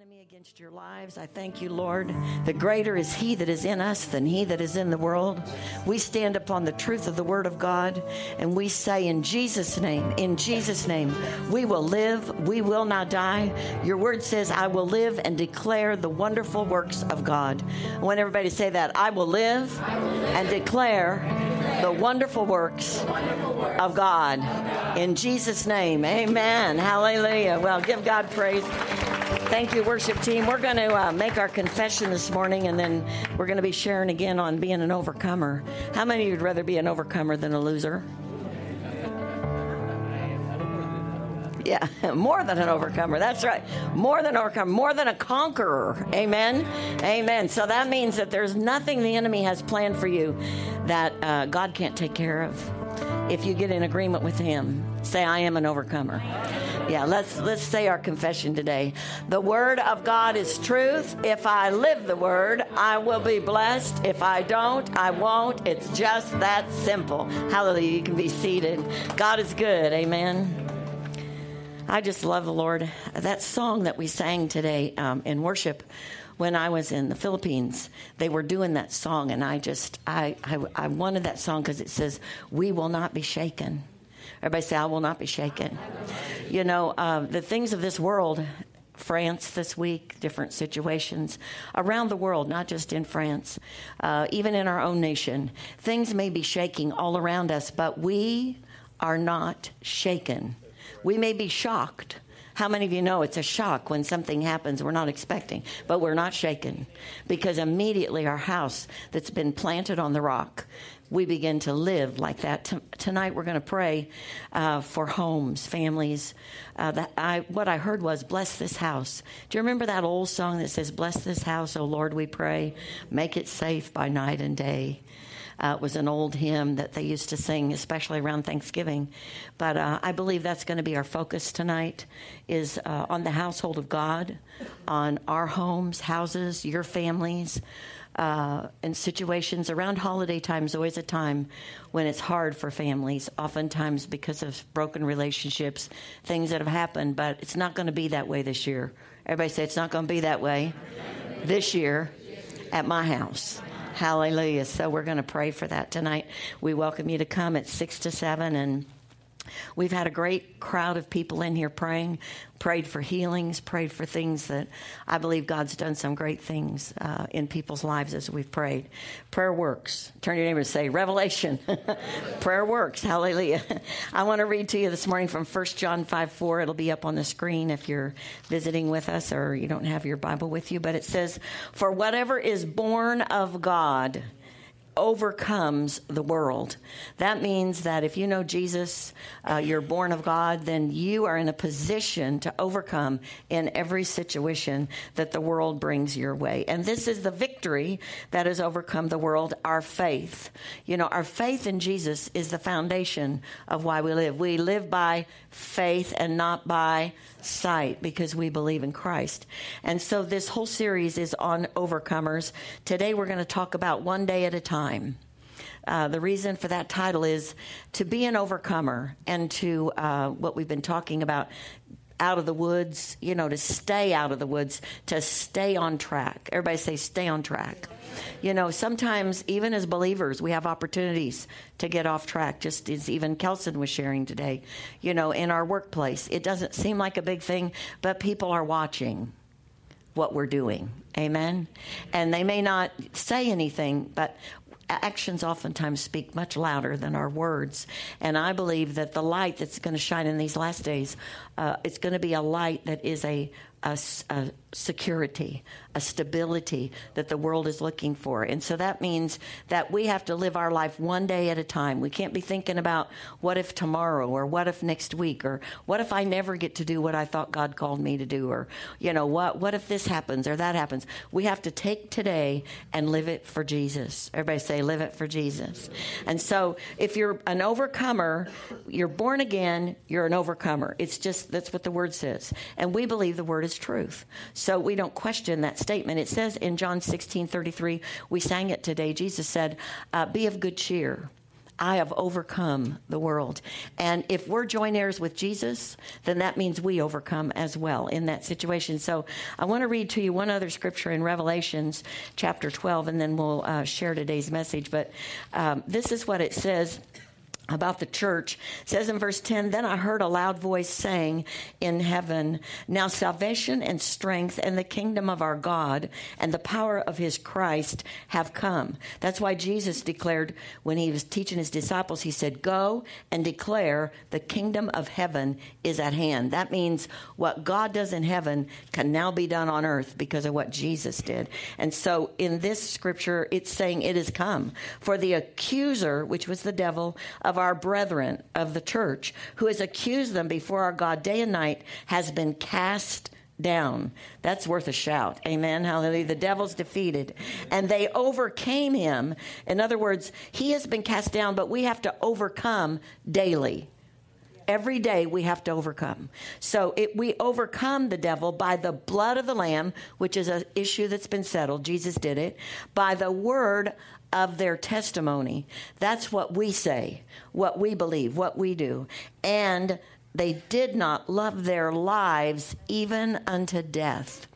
enemy against your lives. I thank you, Lord. The greater is He that is in us than He that is in the world. We stand upon the truth of the Word of God and we say, in Jesus' name, in Jesus' name, we will live, we will not die. Your Word says, I will live and declare the wonderful works of God. I want everybody to say that. I will live and declare the wonderful works of God. In Jesus' name, amen. Hallelujah. Well, give God praise. Thank you, worship team. We're going to uh, make our confession this morning, and then we're going to be sharing again on being an overcomer. How many of you would rather be an overcomer than a loser? Yeah, more than an overcomer. That's right. More than overcomer, more than a conqueror. Amen. Amen. So that means that there's nothing the enemy has planned for you that uh, God can't take care of. If you get in agreement with Him, say, "I am an overcomer." Yeah, let's let's say our confession today. The word of God is truth. If I live the word, I will be blessed. If I don't, I won't. It's just that simple. Hallelujah. You can be seated. God is good. Amen. I just love the Lord. That song that we sang today um, in worship when I was in the Philippines, they were doing that song, and I just I I, I wanted that song because it says, "We will not be shaken." Everybody say, I will not be shaken. You know, uh, the things of this world, France this week, different situations around the world, not just in France, uh, even in our own nation, things may be shaking all around us, but we are not shaken. We may be shocked. How many of you know it's a shock when something happens we're not expecting, but we're not shaken because immediately our house that's been planted on the rock we begin to live like that. T- tonight, we're going to pray uh, for homes, families. Uh, that I, what I heard was, "Bless this house." Do you remember that old song that says, "Bless this house, O Lord, we pray, make it safe by night and day." Uh, it was an old hymn that they used to sing, especially around Thanksgiving. But uh, I believe that's going to be our focus tonight: is uh, on the household of God, on our homes, houses, your families uh, and situations around holiday time is always a time when it's hard for families, oftentimes because of broken relationships, things that have happened, but it's not going to be that way this year. Everybody say it's not going to be that way this year at my house. Hallelujah. So we're going to pray for that tonight. We welcome you to come at 6 to 7 and We've had a great crowd of people in here praying, prayed for healings, prayed for things that I believe God's done some great things uh, in people's lives as we've prayed. Prayer works. Turn your neighbor and say, Revelation. Prayer works. Hallelujah. I want to read to you this morning from 1 John 5 4. It'll be up on the screen if you're visiting with us or you don't have your Bible with you. But it says, For whatever is born of God, overcomes the world. That means that if you know Jesus, uh, you're born of God, then you are in a position to overcome in every situation that the world brings your way. And this is the victory that has overcome the world, our faith. You know, our faith in Jesus is the foundation of why we live. We live by faith and not by sight because we believe in Christ. And so this whole series is on overcomers. Today we're going to talk about one day at a time. Uh, the reason for that title is to be an overcomer and to uh, what we've been talking about out of the woods, you know, to stay out of the woods, to stay on track. Everybody say, stay on track. You know, sometimes even as believers, we have opportunities to get off track, just as even Kelson was sharing today. You know, in our workplace, it doesn't seem like a big thing, but people are watching what we're doing. Amen. And they may not say anything, but actions oftentimes speak much louder than our words. And I believe that the light that's going to shine in these last days, uh, it's going to be a light that is a, a, a security, a stability that the world is looking for. And so that means that we have to live our life one day at a time. We can't be thinking about what if tomorrow or what if next week or what if I never get to do what I thought God called me to do or you know what what if this happens or that happens. We have to take today and live it for Jesus. Everybody say live it for Jesus. And so if you're an overcomer, you're born again, you're an overcomer. It's just that's what the word says. And we believe the word is truth. So we don't question that statement. It says in John 16 33, we sang it today. Jesus said, uh, Be of good cheer. I have overcome the world. And if we're joint heirs with Jesus, then that means we overcome as well in that situation. So I want to read to you one other scripture in Revelations chapter 12, and then we'll uh, share today's message. But um, this is what it says about the church. It says in verse 10 then i heard a loud voice saying in heaven now salvation and strength and the kingdom of our god and the power of his christ have come that's why jesus declared when he was teaching his disciples he said go and declare the kingdom of heaven is at hand. That means what god does in heaven can now be done on earth because of what jesus did. And so in this scripture it's saying it has come. For the accuser which was the devil of our brethren of the church, who has accused them before our God day and night, has been cast down. That's worth a shout. Amen. Hallelujah. The devil's defeated. And they overcame him. In other words, he has been cast down, but we have to overcome daily. Every day we have to overcome. So it, we overcome the devil by the blood of the Lamb, which is an issue that's been settled. Jesus did it. By the word of their testimony. That's what we say, what we believe, what we do. And they did not love their lives even unto death.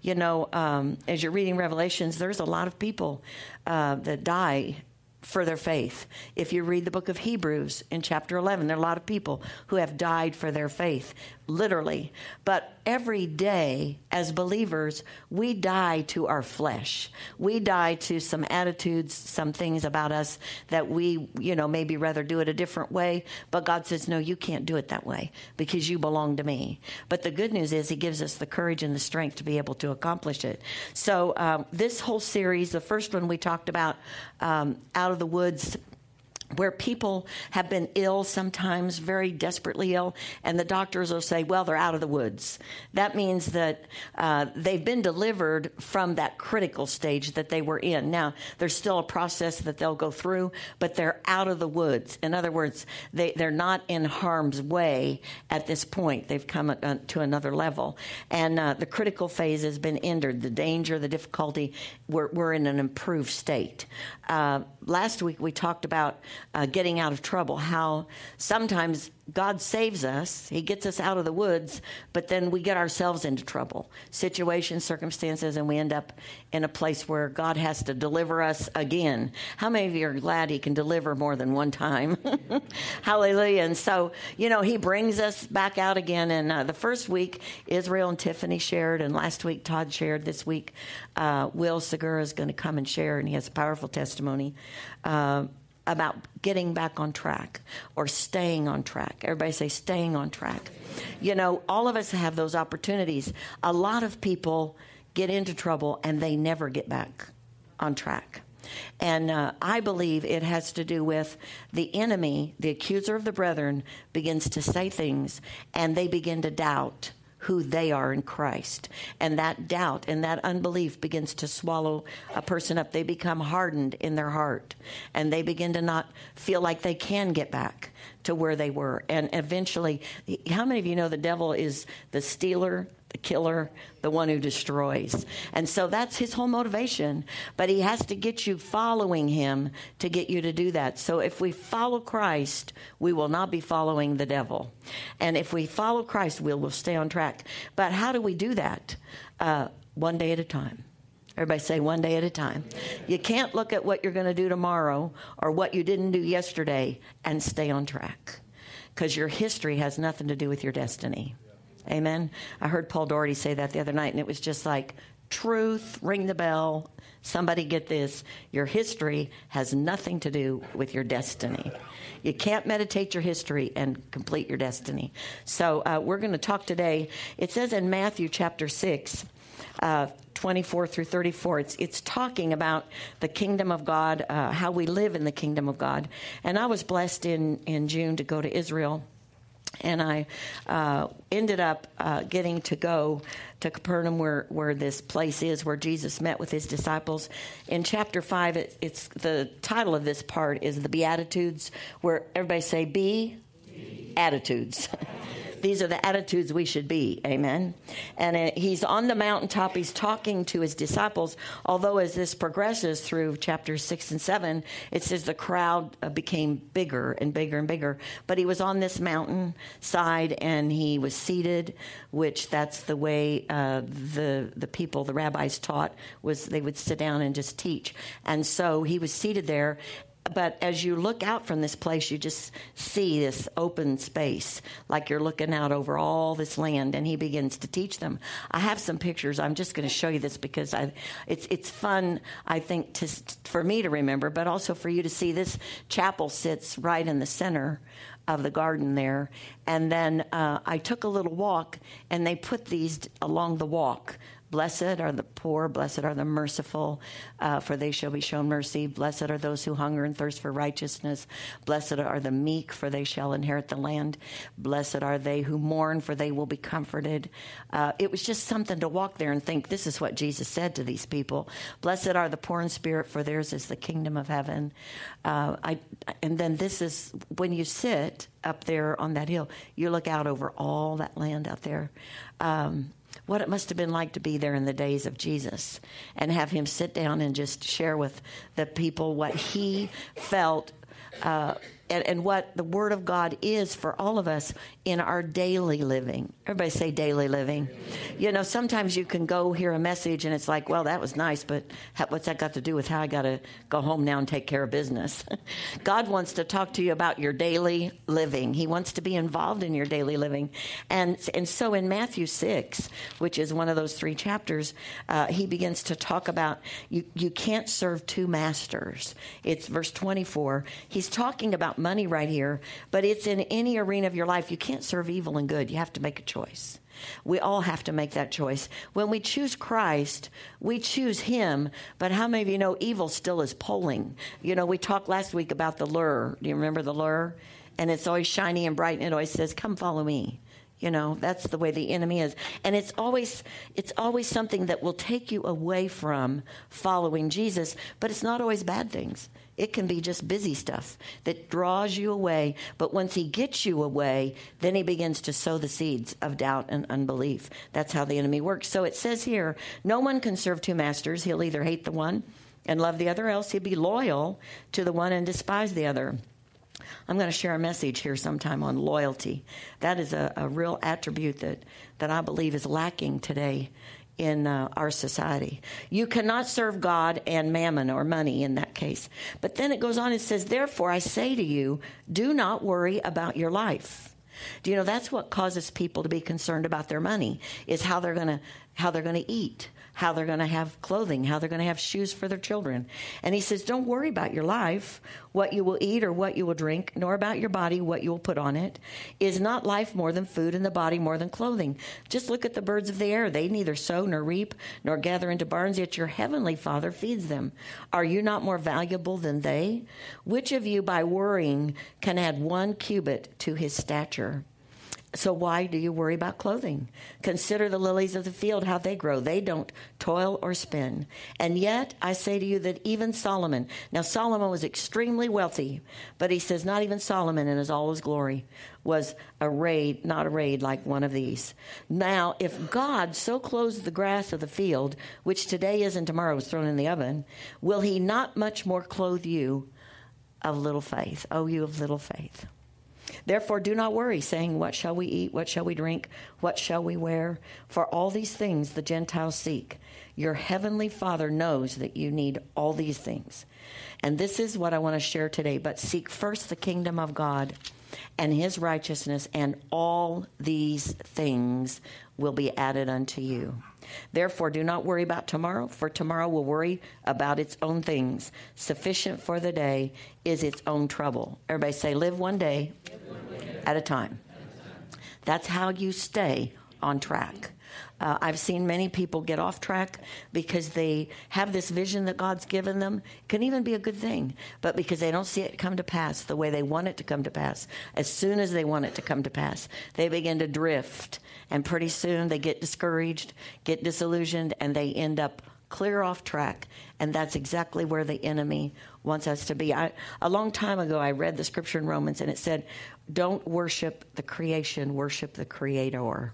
You know, um, as you're reading Revelations, there's a lot of people uh, that die for their faith. If you read the book of Hebrews in chapter 11, there are a lot of people who have died for their faith, literally. But every day, as believers, we die to our flesh. We die to some attitudes, some things about us that we, you know, maybe rather do it a different way. But God says, no, you can't do it that way because you belong to me. But the good news is, He gives us the courage and the strength to be able to accomplish it. So, um, this whole series, the first one we talked about, um, Out of the Woods where people have been ill, sometimes very desperately ill, and the doctors will say, well, they're out of the woods. That means that uh, they've been delivered from that critical stage that they were in. Now, there's still a process that they'll go through, but they're out of the woods. In other words, they, they're not in harm's way at this point. They've come uh, to another level. And uh, the critical phase has been entered. The danger, the difficulty, we're, we're in an improved state. Uh, last week, we talked about uh, getting out of trouble, how sometimes God saves us, He gets us out of the woods, but then we get ourselves into trouble, situations, circumstances, and we end up in a place where God has to deliver us again. How many of you are glad He can deliver more than one time? Hallelujah. And so, you know, He brings us back out again. And uh, the first week, Israel and Tiffany shared, and last week, Todd shared. This week, uh, Will Segura is going to come and share, and he has a powerful testimony. Uh, about getting back on track or staying on track. Everybody say staying on track. You know, all of us have those opportunities. A lot of people get into trouble and they never get back on track. And uh, I believe it has to do with the enemy, the accuser of the brethren, begins to say things and they begin to doubt who they are in Christ. And that doubt and that unbelief begins to swallow a person up. They become hardened in their heart and they begin to not feel like they can get back to where they were. And eventually, how many of you know the devil is the stealer, the killer, the one who destroys. And so that's his whole motivation. But he has to get you following him to get you to do that. So if we follow Christ, we will not be following the devil. And if we follow Christ, we will stay on track. But how do we do that? Uh, one day at a time. Everybody say one day at a time. You can't look at what you're going to do tomorrow or what you didn't do yesterday and stay on track because your history has nothing to do with your destiny. Amen. I heard Paul Doherty say that the other night, and it was just like, truth, ring the bell. Somebody get this. Your history has nothing to do with your destiny. You can't meditate your history and complete your destiny. So uh, we're going to talk today. It says in Matthew chapter 6, uh, 24 through 34. It's, it's talking about the kingdom of God, uh, how we live in the kingdom of God. And I was blessed in, in June to go to Israel and I uh, ended up uh, getting to go to Capernaum, where, where this place is, where Jesus met with his disciples. In chapter five, it, it's the title of this part is the Beatitudes, where everybody say "Be, Be. attitudes." These are the attitudes we should be. Amen. And uh, he's on the mountaintop. He's talking to his disciples. Although as this progresses through chapters six and seven, it says the crowd uh, became bigger and bigger and bigger. But he was on this mountain side and he was seated, which that's the way uh, the the people, the rabbis taught was they would sit down and just teach. And so he was seated there but as you look out from this place, you just see this open space, like you're looking out over all this land, and he begins to teach them. I have some pictures. I'm just going to show you this because I, it's it's fun. I think to, for me to remember, but also for you to see. This chapel sits right in the center of the garden there, and then uh, I took a little walk, and they put these along the walk Blessed are the poor, blessed are the merciful, uh, for they shall be shown mercy. Blessed are those who hunger and thirst for righteousness. Blessed are the meek, for they shall inherit the land. Blessed are they who mourn, for they will be comforted. Uh, it was just something to walk there and think this is what Jesus said to these people. Blessed are the poor in spirit, for theirs is the kingdom of heaven. Uh, I, and then this is when you sit up there on that hill, you look out over all that land out there. Um, what it must have been like to be there in the days of Jesus and have him sit down and just share with the people what he felt uh, and, and, what the Word of God is for all of us in our daily living. Everybody say daily living. You know, sometimes you can go hear a message and it's like, well, that was nice, but what's that got to do with how I got to go home now and take care of business? God wants to talk to you about your daily living. He wants to be involved in your daily living. And, and so in Matthew 6, which is one of those three chapters, uh, he begins to talk about you, you can't serve two masters. It's verse 24. He's talking about money right here, but it's in any arena of your life. You can't serve evil and good. You have to make a choice. We all have to make that choice. When we choose Christ, we choose Him, but how many of you know evil still is pulling? You know, we talked last week about the lure. Do you remember the lure? And it's always shiny and bright, and it always says, Come follow me. You know, that's the way the enemy is. And it's always it's always something that will take you away from following Jesus, but it's not always bad things. It can be just busy stuff that draws you away. But once he gets you away, then he begins to sow the seeds of doubt and unbelief. That's how the enemy works. So it says here no one can serve two masters. He'll either hate the one and love the other, else he'll be loyal to the one and despise the other. I'm going to share a message here sometime on loyalty. That is a, a real attribute that, that I believe is lacking today in uh, our society. You cannot serve God and mammon or money in that case. But then it goes on and says, Therefore, I say to you, do not worry about your life. Do you know that's what causes people to be concerned about their money is how they're going to how they're going to eat, how they're going to have clothing, how they're going to have shoes for their children. And he says, Don't worry about your life, what you will eat or what you will drink, nor about your body, what you will put on it. Is not life more than food and the body more than clothing? Just look at the birds of the air. They neither sow nor reap nor gather into barns, yet your heavenly Father feeds them. Are you not more valuable than they? Which of you, by worrying, can add one cubit to his stature? So why do you worry about clothing? Consider the lilies of the field, how they grow. They don't toil or spin. And yet I say to you that even Solomon, now Solomon was extremely wealthy, but he says not even Solomon in his all his glory was arrayed, not arrayed like one of these. Now, if God so clothes the grass of the field, which today is and tomorrow is thrown in the oven, will he not much more clothe you of little faith? Oh, you of little faith. Therefore, do not worry, saying, What shall we eat? What shall we drink? What shall we wear? For all these things the Gentiles seek. Your heavenly Father knows that you need all these things. And this is what I want to share today. But seek first the kingdom of God and his righteousness, and all these things will be added unto you. Therefore, do not worry about tomorrow, for tomorrow will worry about its own things. Sufficient for the day is its own trouble. Everybody say, live one day, at a time. That's how you stay on track. Uh, I've seen many people get off track because they have this vision that God's given them. It can even be a good thing, but because they don't see it come to pass the way they want it to come to pass, as soon as they want it to come to pass, they begin to drift. And pretty soon they get discouraged, get disillusioned, and they end up clear off track. And that's exactly where the enemy wants us to be. I, a long time ago, I read the scripture in Romans, and it said, Don't worship the creation, worship the creator.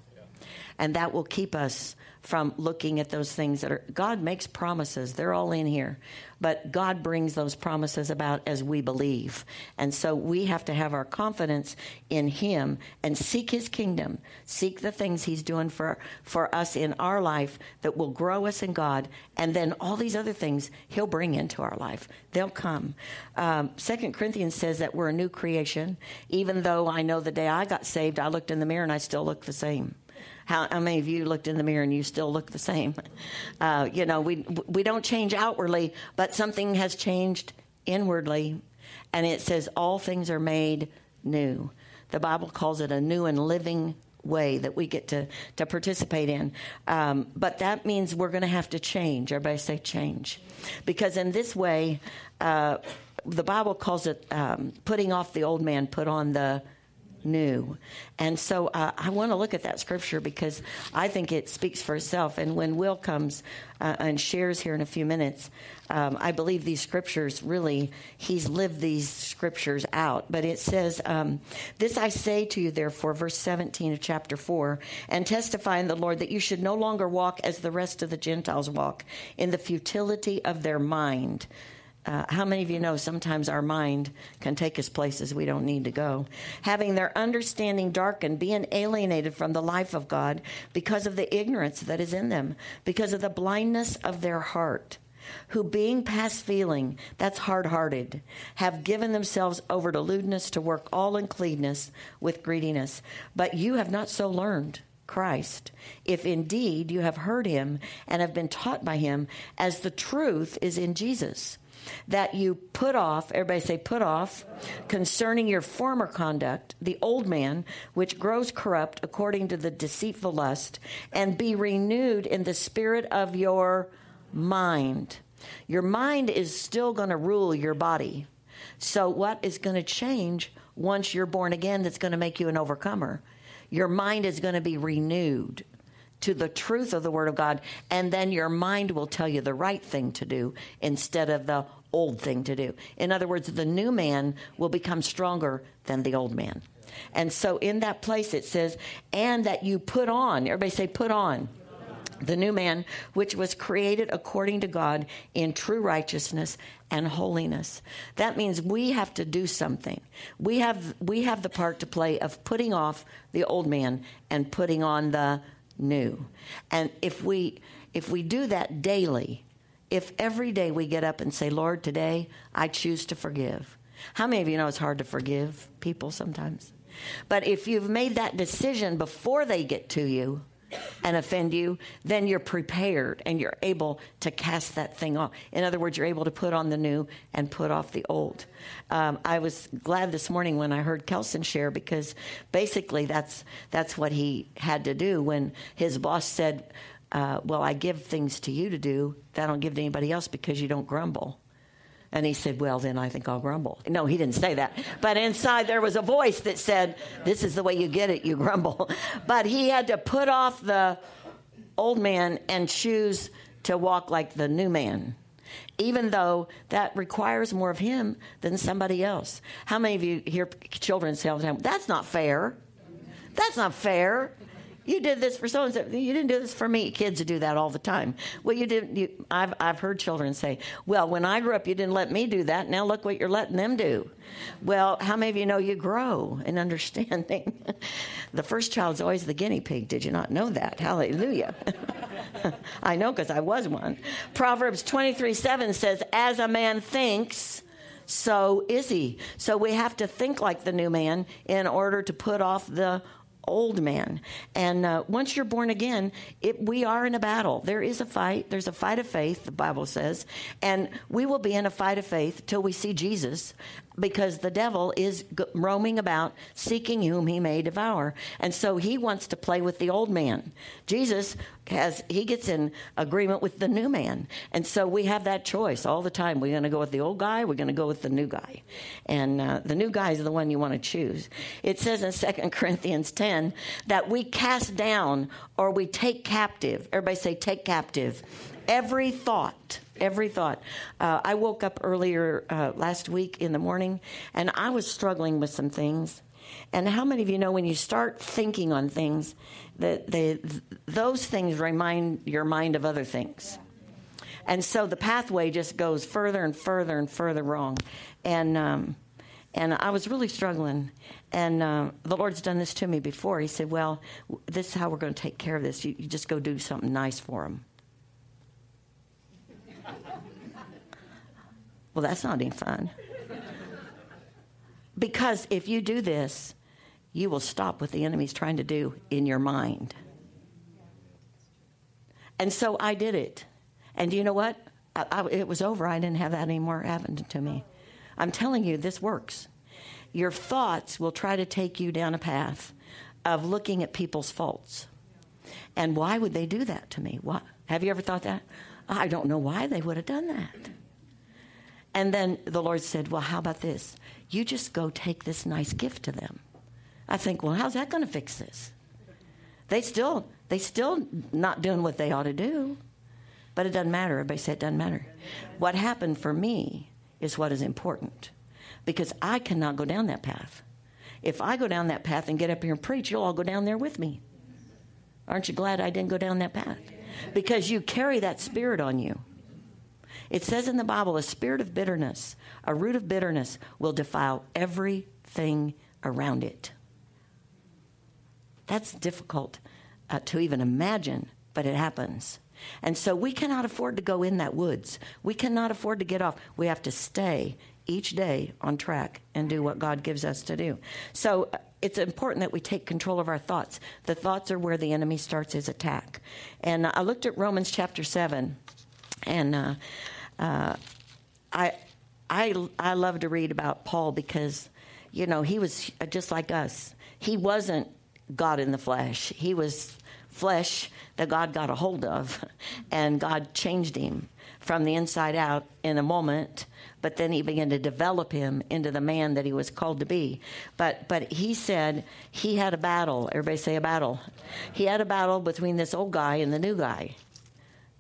And that will keep us from looking at those things that are God makes promises. They're all in here. But God brings those promises about as we believe. And so we have to have our confidence in him and seek his kingdom. Seek the things he's doing for for us in our life that will grow us in God and then all these other things he'll bring into our life. They'll come. Um, Second Corinthians says that we're a new creation. Even though I know the day I got saved, I looked in the mirror and I still look the same. How, how, many of you looked in the mirror and you still look the same? Uh, you know, we we don't change outwardly, but something has changed inwardly, and it says all things are made new. The Bible calls it a new and living way that we get to to participate in. Um, but that means we're going to have to change. Everybody say change, because in this way, uh, the Bible calls it um, putting off the old man, put on the new. And so uh, I want to look at that scripture because I think it speaks for itself. And when Will comes uh, and shares here in a few minutes, um, I believe these scriptures really, he's lived these scriptures out. But it says, um, This I say to you, therefore, verse 17 of chapter 4, and testify in the Lord that you should no longer walk as the rest of the Gentiles walk, in the futility of their mind uh, how many of you know sometimes our mind can take us places we don't need to go? Having their understanding darkened, being alienated from the life of God because of the ignorance that is in them, because of the blindness of their heart, who being past feeling, that's hard hearted, have given themselves over to lewdness to work all uncleanness with greediness. But you have not so learned. Christ, if indeed you have heard him and have been taught by him, as the truth is in Jesus that you put off, everybody say put off, concerning your former conduct, the old man, which grows corrupt according to the deceitful lust, and be renewed in the spirit of your mind. Your mind is still going to rule your body. So, what is going to change once you're born again that's going to make you an overcomer? Your mind is going to be renewed to the truth of the Word of God, and then your mind will tell you the right thing to do instead of the old thing to do. In other words, the new man will become stronger than the old man. And so in that place it says, and that you put on, everybody say, put on. The new man, which was created according to God in true righteousness and holiness. That means we have to do something. We have we have the part to play of putting off the old man and putting on the new. And if we if we do that daily, if every day we get up and say, Lord, today I choose to forgive. How many of you know it's hard to forgive people sometimes? But if you've made that decision before they get to you and offend you, then you're prepared and you're able to cast that thing off. In other words, you're able to put on the new and put off the old. Um, I was glad this morning when I heard Kelson share because basically that's that's what he had to do when his boss said, uh, well, I give things to you to do that I don't give to anybody else because you don't grumble. And he said, Well, then I think I'll grumble. No, he didn't say that. But inside there was a voice that said, This is the way you get it, you grumble. But he had to put off the old man and choose to walk like the new man, even though that requires more of him than somebody else. How many of you hear children say all the time, That's not fair? That's not fair you did this for so and so. You didn't do this for me. Kids do that all the time. Well, you didn't. You, I've I've heard children say, "Well, when I grew up, you didn't let me do that. Now look what you're letting them do." Well, how many of you know you grow in understanding? the first child's always the guinea pig. Did you not know that? Hallelujah. I know because I was one. Proverbs 23 7 says, As a man thinks, so is he. So we have to think like the new man in order to put off the old man. And uh, once you're born again, it, we are in a battle. There is a fight. There's a fight of faith, the Bible says. And we will be in a fight of faith till we see Jesus. Because the devil is roaming about seeking whom he may devour. And so he wants to play with the old man. Jesus has, he gets in agreement with the new man. And so we have that choice all the time. We're going to go with the old guy, we're going to go with the new guy. And uh, the new guy is the one you want to choose. It says in 2 Corinthians 10 that we cast down or we take captive. Everybody say, take captive. Every thought every thought. Uh, I woke up earlier uh, last week in the morning and I was struggling with some things. And how many of you know when you start thinking on things, that they, those things remind your mind of other things? And so the pathway just goes further and further and further wrong. And, um, and I was really struggling. And uh, the Lord's done this to me before. He said, Well, this is how we're going to take care of this. You, you just go do something nice for them. Well, that's not any fun. Because if you do this, you will stop what the enemy's trying to do in your mind. And so I did it. And you know what? I, I, it was over. I didn't have that anymore happen to me. I'm telling you, this works. Your thoughts will try to take you down a path of looking at people's faults. And why would they do that to me? What? Have you ever thought that? I don't know why they would have done that. And then the Lord said, Well, how about this? You just go take this nice gift to them. I think, well, how's that going to fix this? They still, they still not doing what they ought to do. But it doesn't matter. Everybody said it doesn't matter. What happened for me is what is important. Because I cannot go down that path. If I go down that path and get up here and preach, you'll all go down there with me. Aren't you glad I didn't go down that path? Because you carry that spirit on you. It says in the Bible, a spirit of bitterness, a root of bitterness, will defile everything around it. That's difficult uh, to even imagine, but it happens. And so we cannot afford to go in that woods. We cannot afford to get off. We have to stay each day on track and do what God gives us to do. So uh, it's important that we take control of our thoughts. The thoughts are where the enemy starts his attack. And I looked at Romans chapter 7, and uh, uh, I, I, I love to read about Paul because, you know, he was just like us. He wasn't God in the flesh. He was flesh that God got a hold of, and God changed him from the inside out in a moment. But then he began to develop him into the man that he was called to be. But but he said he had a battle. Everybody say a battle. He had a battle between this old guy and the new guy.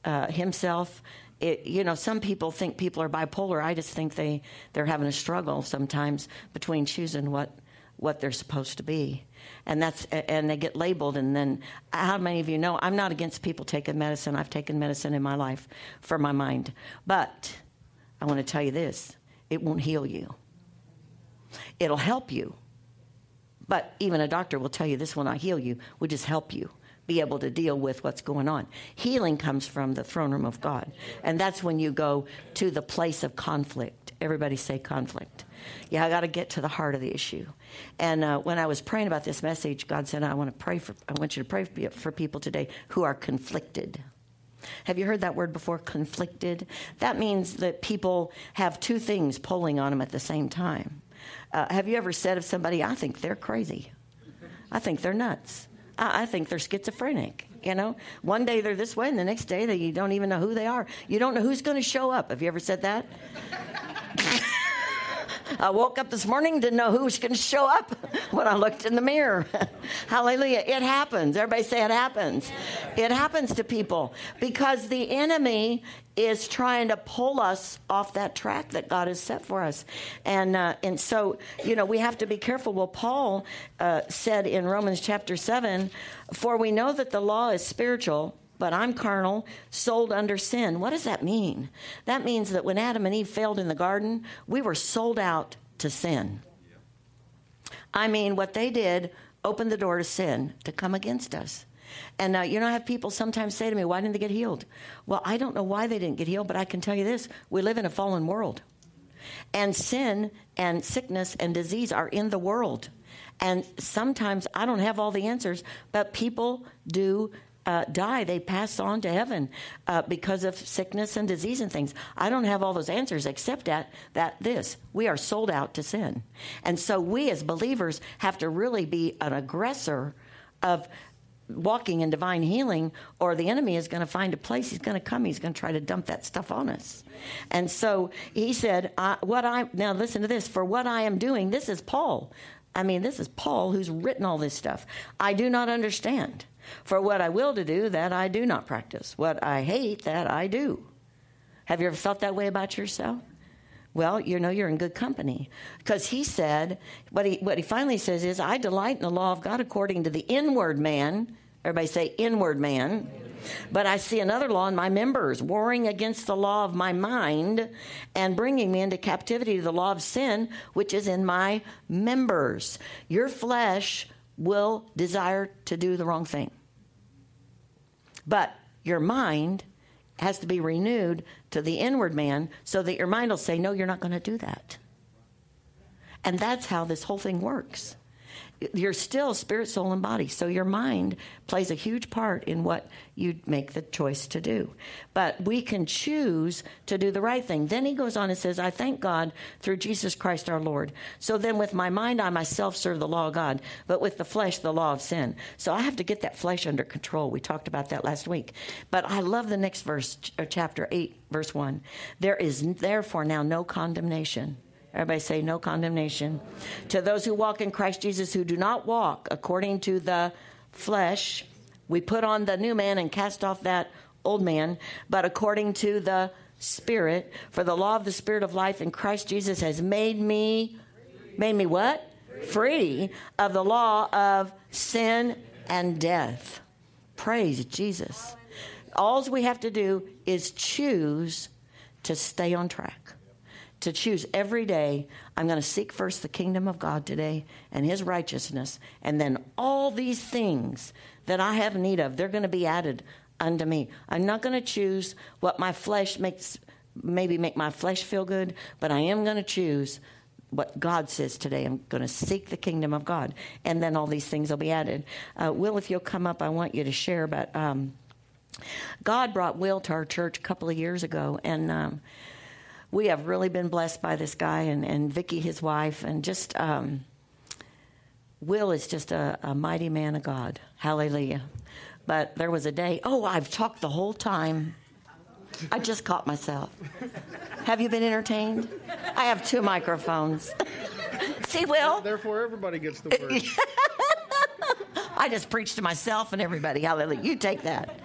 Uh, himself it, you know, some people think people are bipolar. I just think they they're having a struggle sometimes between choosing what what they're supposed to be, and that's and they get labeled. And then, how many of you know I'm not against people taking medicine? I've taken medicine in my life for my mind, but I want to tell you this: it won't heal you. It'll help you, but even a doctor will tell you this will not heal you. Will just help you be able to deal with what's going on. Healing comes from the throne room of God. And that's when you go to the place of conflict. Everybody say conflict. Yeah, I got to get to the heart of the issue. And uh, when I was praying about this message, God said, "I want to pray for. I want you to pray for people today who are conflicted." Have you heard that word before? Conflicted. That means that people have two things pulling on them at the same time. Uh, have you ever said of somebody, "I think they're crazy. I think they're nuts." I, I think they're schizophrenic. You know, one day they're this way, and the next day they, you don't even know who they are. You don't know who's going to show up. Have you ever said that? I woke up this morning, didn't know who was going to show up when I looked in the mirror. Hallelujah. It happens. Everybody say it happens. It happens to people because the enemy is trying to pull us off that track that God has set for us. And, uh, and so, you know, we have to be careful. Well, Paul uh, said in Romans chapter 7 For we know that the law is spiritual but I'm carnal, sold under sin. What does that mean? That means that when Adam and Eve failed in the garden, we were sold out to sin. I mean, what they did opened the door to sin to come against us. And uh, you know, I have people sometimes say to me, Why didn't they get healed? Well, I don't know why they didn't get healed, but I can tell you this we live in a fallen world. And sin and sickness and disease are in the world. And sometimes I don't have all the answers, but people do uh, die, they pass on to heaven uh, because of sickness and disease and things. I don't have all those answers except at that this we are sold out to sin, and so we as believers have to really be an aggressor of walking in divine healing, or the enemy is going to find a place. He's going to come. He's going to try to dump that stuff on us. And so he said, "What I now listen to this. For what I am doing, this is Paul. I mean, this is Paul who's written all this stuff. I do not understand. For what I will to do, that I do not practice. What I hate, that I do. Have you ever felt that way about yourself? Well, you know you're in good company because he said what he what he finally says is, "I delight in the law of God according to the inward man." Everybody say inward man. But I see another law in my members, warring against the law of my mind and bringing me into captivity to the law of sin, which is in my members. Your flesh will desire to do the wrong thing. But your mind has to be renewed to the inward man so that your mind will say, No, you're not going to do that. And that's how this whole thing works you're still spirit, soul, and body. So your mind plays a huge part in what you make the choice to do. But we can choose to do the right thing. Then he goes on and says, I thank God through Jesus Christ our Lord. So then with my mind, I myself serve the law of God, but with the flesh, the law of sin. So I have to get that flesh under control. We talked about that last week. But I love the next verse, uh, chapter 8, verse 1. There is therefore now no condemnation Everybody say no condemnation. To those who walk in Christ Jesus who do not walk according to the flesh, we put on the new man and cast off that old man, but according to the Spirit, for the law of the Spirit of life in Christ Jesus has made me, made me what? Free of the law of sin and death. Praise Jesus. All we have to do is choose to stay on track to choose every day I'm going to seek first the kingdom of God today and his righteousness, and then all these things that I have need of, they're going to be added unto me. I'm not going to choose what my flesh makes, maybe make my flesh feel good, but I am going to choose what God says today. I'm going to seek the kingdom of God, and then all these things will be added. Uh, Will, if you'll come up, I want you to share about. Um, God brought Will to our church a couple of years ago, and um, we have really been blessed by this guy and, and Vicky, his wife, and just um, Will is just a, a mighty man of God. Hallelujah. But there was a day, oh, I've talked the whole time. I just caught myself. Have you been entertained? I have two microphones. See, Will? Therefore, everybody gets the word. I just preached to myself and everybody. Hallelujah. You take that.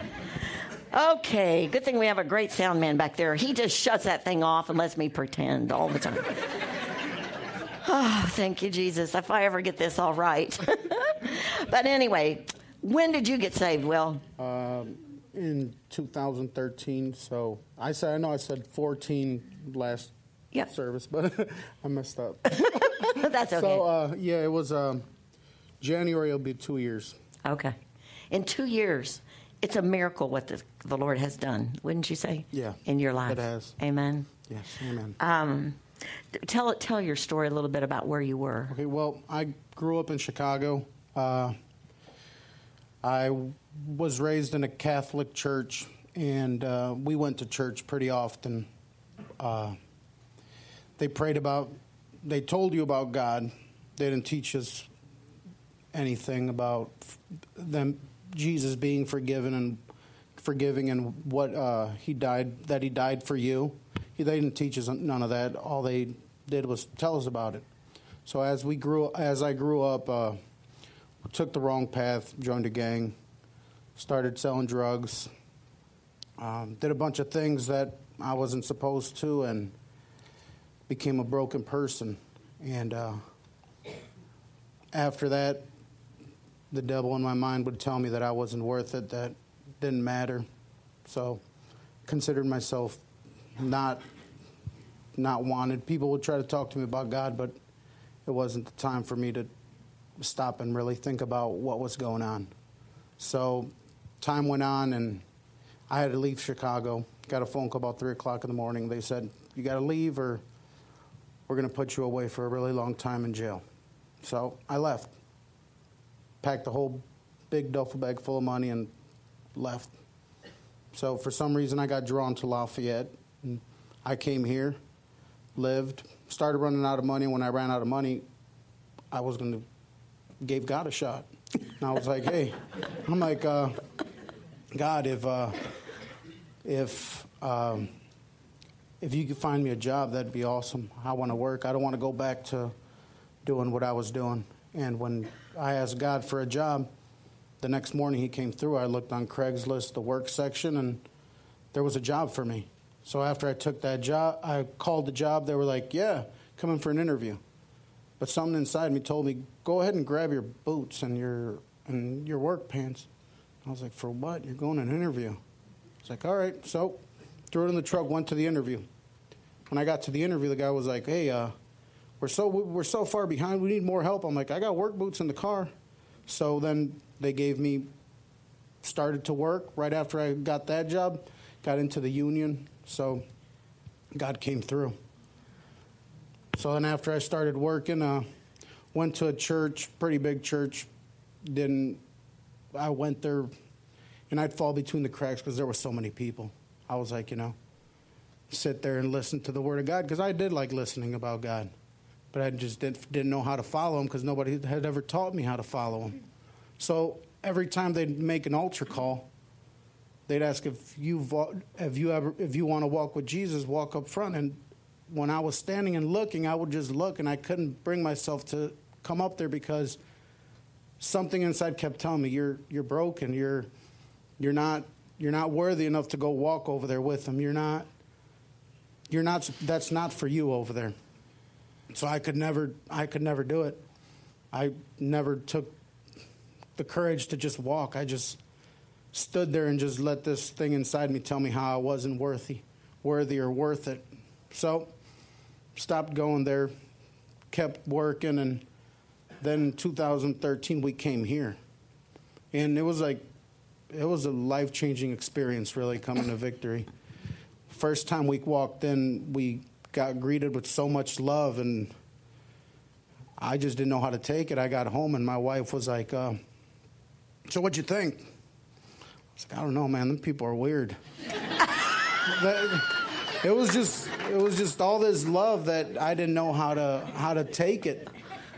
Okay, good thing we have a great sound man back there. He just shuts that thing off and lets me pretend all the time. oh, thank you, Jesus. If I ever get this all right. but anyway, when did you get saved, Will? Um, in 2013. So I said, I know I said 14 last yep. service, but I messed up. That's okay. So uh, yeah, it was um, January. It'll be two years. Okay, in two years it's a miracle what the, the Lord has done, wouldn't you say? Yeah. In your life. It has. Amen. Yes, amen. Um, tell tell your story a little bit about where you were. Okay, well, I grew up in Chicago. Uh, I was raised in a Catholic church, and uh, we went to church pretty often. Uh, they prayed about, they told you about God. They didn't teach us anything about them Jesus being forgiven and forgiving and what uh, he died that he died for you. He, they didn't teach us none of that. All they did was tell us about it. So as we grew, as I grew up, uh, took the wrong path, joined a gang, started selling drugs, um, did a bunch of things that I wasn't supposed to, and became a broken person. And uh, after that, the devil in my mind would tell me that I wasn't worth it, that didn't matter. So considered myself not not wanted. People would try to talk to me about God, but it wasn't the time for me to stop and really think about what was going on. So time went on, and I had to leave Chicago. Got a phone call about three o'clock in the morning. They said, "You got to leave, or we're going to put you away for a really long time in jail." So I left packed the whole big duffel bag full of money and left. So for some reason, I got drawn to Lafayette. And I came here, lived, started running out of money. When I ran out of money, I was going to gave God a shot. And I was like, hey, I'm like, uh, God, if uh, if um, if you could find me a job, that'd be awesome. I want to work. I don't want to go back to doing what I was doing. And when I asked God for a job, the next morning he came through. I looked on Craigslist, the work section, and there was a job for me. So after I took that job, I called the job. They were like, "Yeah, come in for an interview." But something inside me told me, "Go ahead and grab your boots and your and your work pants." I was like, "For what? You're going to an interview?" It's like, "All right." So threw it in the truck, went to the interview. When I got to the interview, the guy was like, "Hey, uh, we're so we're so far behind. We need more help." I'm like, "I got work boots in the car." So then they gave me started to work right after I got that job, got into the union. So God came through. So then after I started working, uh, went to a church, pretty big church. Didn't I went there, and I'd fall between the cracks because there were so many people. I was like, you know, sit there and listen to the Word of God because I did like listening about God but I just didn't, didn't know how to follow him because nobody had ever taught me how to follow him. So every time they'd make an altar call, they'd ask if you if you ever if you want to walk with Jesus, walk up front. And when I was standing and looking, I would just look, and I couldn't bring myself to come up there because something inside kept telling me you're you're broken. You're you're not you're not worthy enough to go walk over there with them. You're not you're not that's not for you over there. So I could never, I could never do it. I never took the courage to just walk. I just stood there and just let this thing inside me tell me how I wasn't worthy, worthy or worth it. So stopped going there, kept working, and then in 2013 we came here, and it was like it was a life changing experience really coming to Victory. First time we walked in, we got greeted with so much love, and I just didn't know how to take it. I got home, and my wife was like, uh, "So what'd you think?" I was like, "I don't know, man. Them people are weird." it was just, it was just all this love that I didn't know how to how to take it.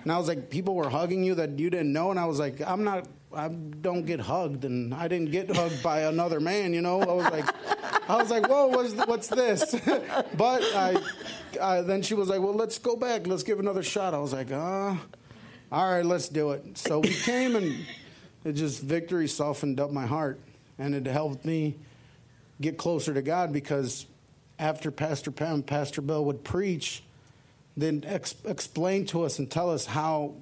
And I was like, people were hugging you that you didn't know, and I was like, I'm not, I don't get hugged, and I didn't get hugged by another man, you know. I was like, I was like, whoa, what's, what's this? but I, I, then she was like, well, let's go back. Let's give another shot. I was like, uh, all right, let's do it. So we came and it just, victory softened up my heart. And it helped me get closer to God because after Pastor Pam, Pastor Bill would preach, then ex- explain to us and tell us how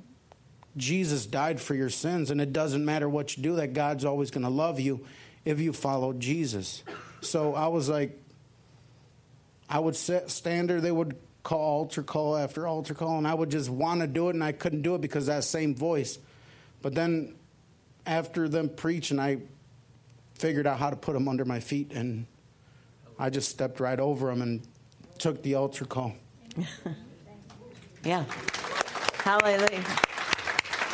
Jesus died for your sins, and it doesn't matter what you do, that God's always going to love you if you follow Jesus. So I was like, I would stand there, they would call altar call after altar call, and I would just want to do it, and I couldn't do it because that same voice. But then after them preaching, I figured out how to put them under my feet, and I just stepped right over them and took the altar call. yeah. Hallelujah.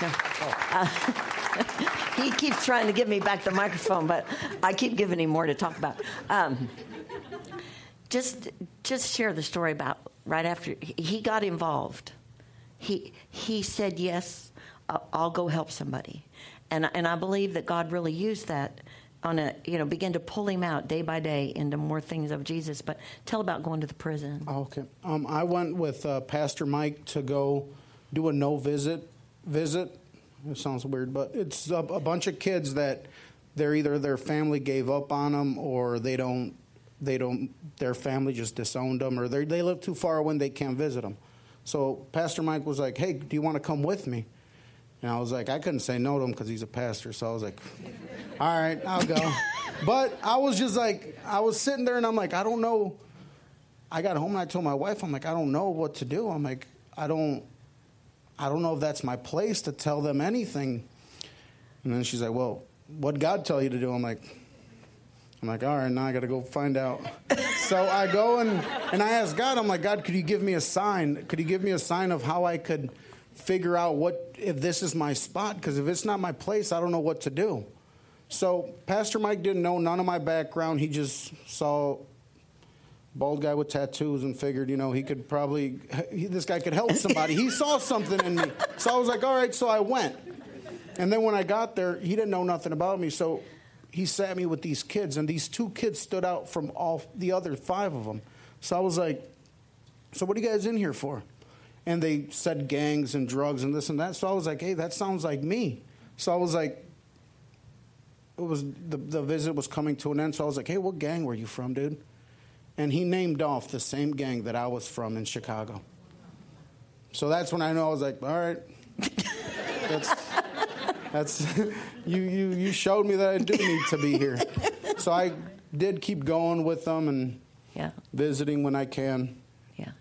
Uh, he keeps trying to give me back the microphone, but I keep giving him more to talk about. Um, just, just share the story about right after he got involved. He he said, "Yes, I'll go help somebody," and and I believe that God really used that on a you know begin to pull him out day by day into more things of Jesus. But tell about going to the prison. Okay, um, I went with uh, Pastor Mike to go do a no visit visit it sounds weird, but it's a, a bunch of kids that they're either their family gave up on them or they don't they don't their family just disowned them or they they live too far away and they can't visit them. So Pastor Mike was like, "Hey, do you want to come with me?" And I was like, I couldn't say no to him because he's a pastor. So I was like, "All right, I'll go." but I was just like, I was sitting there and I'm like, I don't know. I got home and I told my wife, I'm like, I don't know what to do. I'm like, I don't. I don't know if that's my place to tell them anything. And then she's like, Well, what God tell you to do? I'm like, I'm like, all right, now I got to go find out. so I go and, and I ask God, I'm like, God, could you give me a sign? Could you give me a sign of how I could figure out what, if this is my spot? Because if it's not my place, I don't know what to do. So Pastor Mike didn't know none of my background. He just saw bald guy with tattoos and figured, you know, he could probably he, this guy could help somebody. he saw something in me, so I was like, all right. So I went, and then when I got there, he didn't know nothing about me, so he sat me with these kids, and these two kids stood out from all the other five of them. So I was like, so what are you guys in here for? And they said gangs and drugs and this and that. So I was like, hey, that sounds like me. So I was like, it was the, the visit was coming to an end. So I was like, hey, what gang were you from, dude? And he named off the same gang that I was from in Chicago. So that's when I know I was like, all right, that's, that's you, you, you showed me that I do need to be here. So I did keep going with them and Yeah. visiting when I can. Yeah.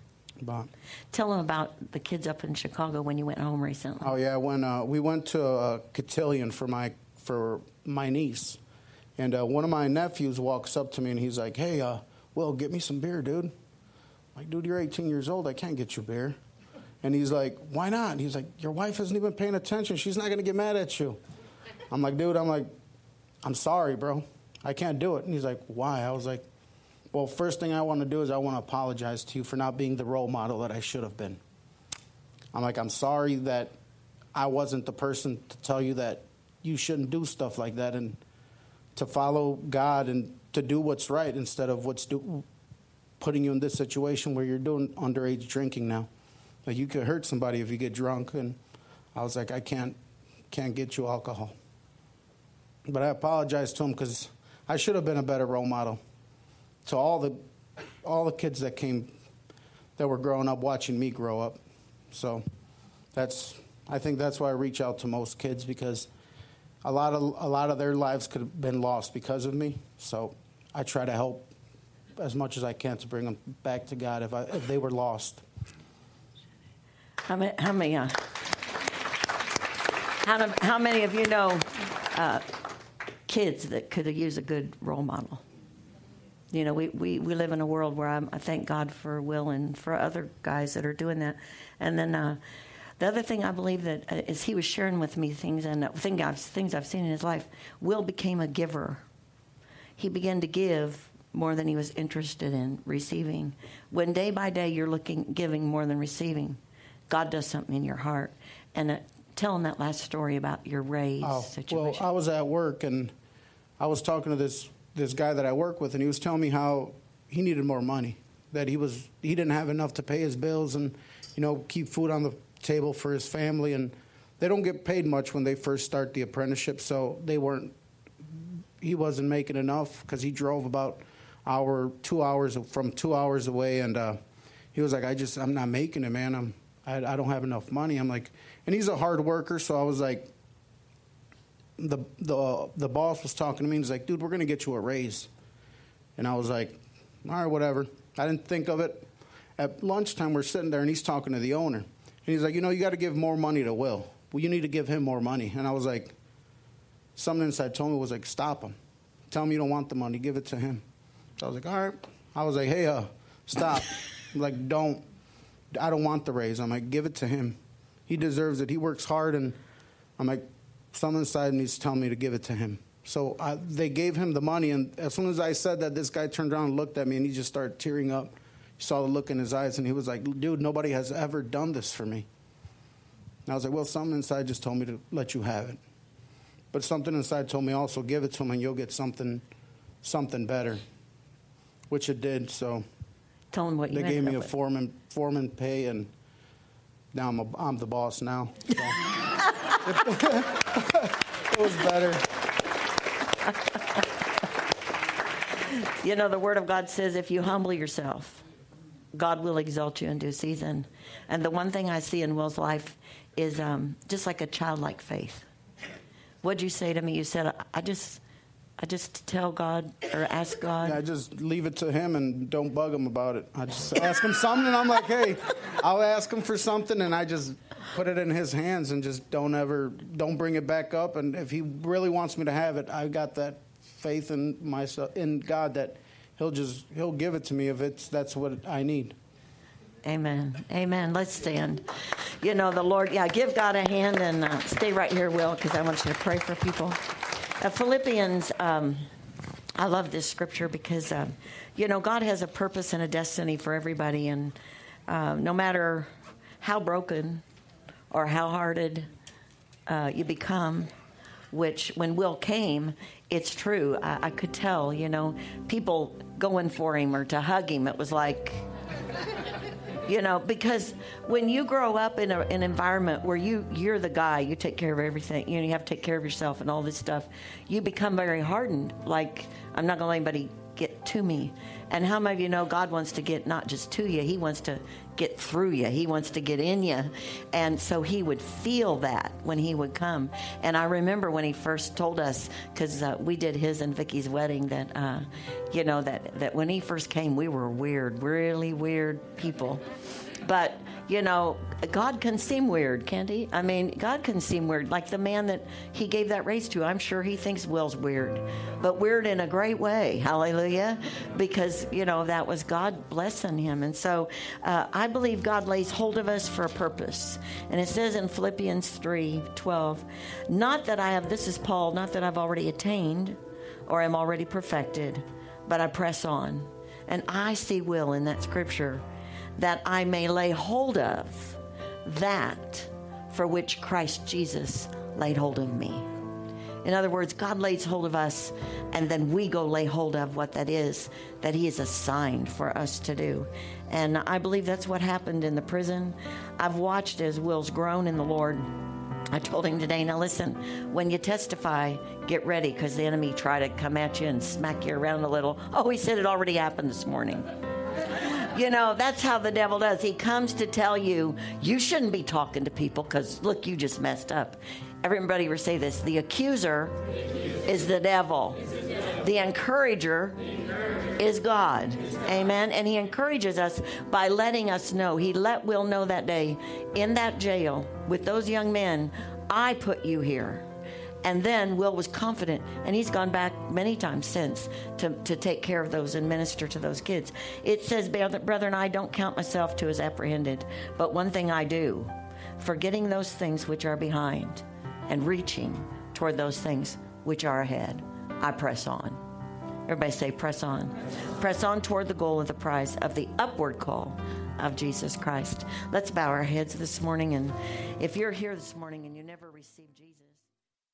But Tell them about the kids up in Chicago when you went home recently. oh yeah, when uh, we went to a cotillion for my for my niece, and uh, one of my nephews walks up to me and he's like, "Hey, uh, Will, get me some beer, dude." I'm like, dude, you're 18 years old. I can't get you beer. And he's like, why not? He's like, your wife isn't even paying attention. She's not going to get mad at you. I'm like, dude, I'm like, I'm sorry, bro. I can't do it. And he's like, why? I was like, well, first thing I want to do is I want to apologize to you for not being the role model that I should have been. I'm like, I'm sorry that I wasn't the person to tell you that you shouldn't do stuff like that and to follow God and to do what's right instead of what's do, putting you in this situation where you're doing underage drinking now. Like you could hurt somebody if you get drunk. And I was like, I can't, can't get you alcohol. But I apologized to him because I should have been a better role model to all the, all the kids that came, that were growing up watching me grow up. So that's, I think that's why I reach out to most kids because a lot of, a lot of their lives could have been lost because of me. So I try to help as much as I can to bring them back to God if, I, if they were lost. How many? How many? Uh, how, how many of you know uh, kids that could use a good role model? You know, we, we, we live in a world where I'm, I thank God for Will and for other guys that are doing that. And then uh, the other thing I believe that uh, is he was sharing with me things and uh, thing I've, things I've seen in his life. Will became a giver. He began to give more than he was interested in receiving. When day by day you're looking giving more than receiving, God does something in your heart. And uh, tell him that last story about your raise Oh, well, situation. I was at work and I was talking to this this guy that I work with, and he was telling me how he needed more money. That he was he didn't have enough to pay his bills and you know keep food on the table for his family, and they don't get paid much when they first start the apprenticeship, so they weren't. He wasn't making enough because he drove about hour two hours from two hours away, and uh, he was like, "I just I'm not making it, man. I'm I, I don't have enough money." I'm like, and he's a hard worker, so I was like the the the boss was talking to me. and He's like, "Dude, we're gonna get you a raise," and I was like, "All right, whatever." I didn't think of it. At lunchtime, we're sitting there, and he's talking to the owner, and he's like, "You know, you got to give more money to Will. Well, you need to give him more money." And I was like, something inside told me was like, "Stop him. Tell him you don't want the money. Give it to him." So I was like, "All right." I was like, "Hey, uh, stop." Like, "Don't. I don't want the raise." I'm like, "Give it to him. He deserves it. He works hard." And I'm like, something inside me is telling me to give it to him. So I, they gave him the money, and as soon as I said that, this guy turned around and looked at me, and he just started tearing up. You saw the look in his eyes, and he was like, "Dude, nobody has ever done this for me." And I was like, "Well, something inside just told me to let you have it, but something inside told me also give it to him, and you'll get something, something better." Which it did. So tell him what you they gave me a with. foreman foreman pay, and now I'm a, I'm the boss now. So. it was better. You know, the Word of God says if you humble yourself, God will exalt you in due season. And the one thing I see in Will's life is um, just like a childlike faith. What'd you say to me? You said, I- just, I just tell God or ask God. I just leave it to him and don't bug him about it. I just ask him something, and I'm like, hey, I'll ask him for something, and I just put it in his hands and just don't ever, don't bring it back up. And if he really wants me to have it, I've got that faith in myself, in God, that he'll just, he'll give it to me if it's that's what I need. Amen. Amen. Let's stand. You know, the Lord, yeah, give God a hand and uh, stay right here, Will, because I want you to pray for people. Uh, Philippians, um, I love this scripture because, um, you know, God has a purpose and a destiny for everybody. And uh, no matter how broken or how hearted uh, you become, which when Will came, it's true. I, I could tell, you know, people going for him or to hug him, it was like, you know because when you grow up in a, an environment where you you're the guy you take care of everything you know you have to take care of yourself and all this stuff you become very hardened. Like i'm not going to let anybody get to me. And how many of you know god wants to get not just to you he wants to get through you he wants to get in you and so he would feel that when he would come. And i remember when he first told us because uh, we did his and vicky's wedding that uh, you know that, that when he first came we were weird really weird people. But, you know, God can seem weird, can't he? I mean, God can seem weird. Like the man that he gave that raise to, I'm sure he thinks Will's weird, but weird in a great way. Hallelujah. Because, you know, that was God blessing him. And so uh, I believe God lays hold of us for a purpose. And it says in Philippians 3 12, not that I have, this is Paul, not that I've already attained or am already perfected, but I press on. And I see Will in that scripture that I may lay hold of that for which Christ Jesus laid hold of me. In other words, God lays hold of us, and then we go lay hold of what that is that He has assigned for us to do. And I believe that's what happened in the prison. I've watched as Will's grown in the Lord. I told him today, now listen, when you testify, get ready because the enemy try to come at you and smack you around a little. Oh, he said it already happened this morning. You know, that's how the devil does. He comes to tell you, you shouldn't be talking to people because, look, you just messed up. Everybody will say this the accuser is the devil, the encourager is God. Amen. And he encourages us by letting us know. He let Will know that day in that jail with those young men, I put you here. And then Will was confident, and he's gone back many times since to, to take care of those and minister to those kids. It says, Brethren, I don't count myself to as apprehended, but one thing I do, forgetting those things which are behind and reaching toward those things which are ahead, I press on. Everybody say, press on. Press on toward the goal of the prize of the upward call of Jesus Christ. Let's bow our heads this morning. And if you're here this morning and you never received Jesus,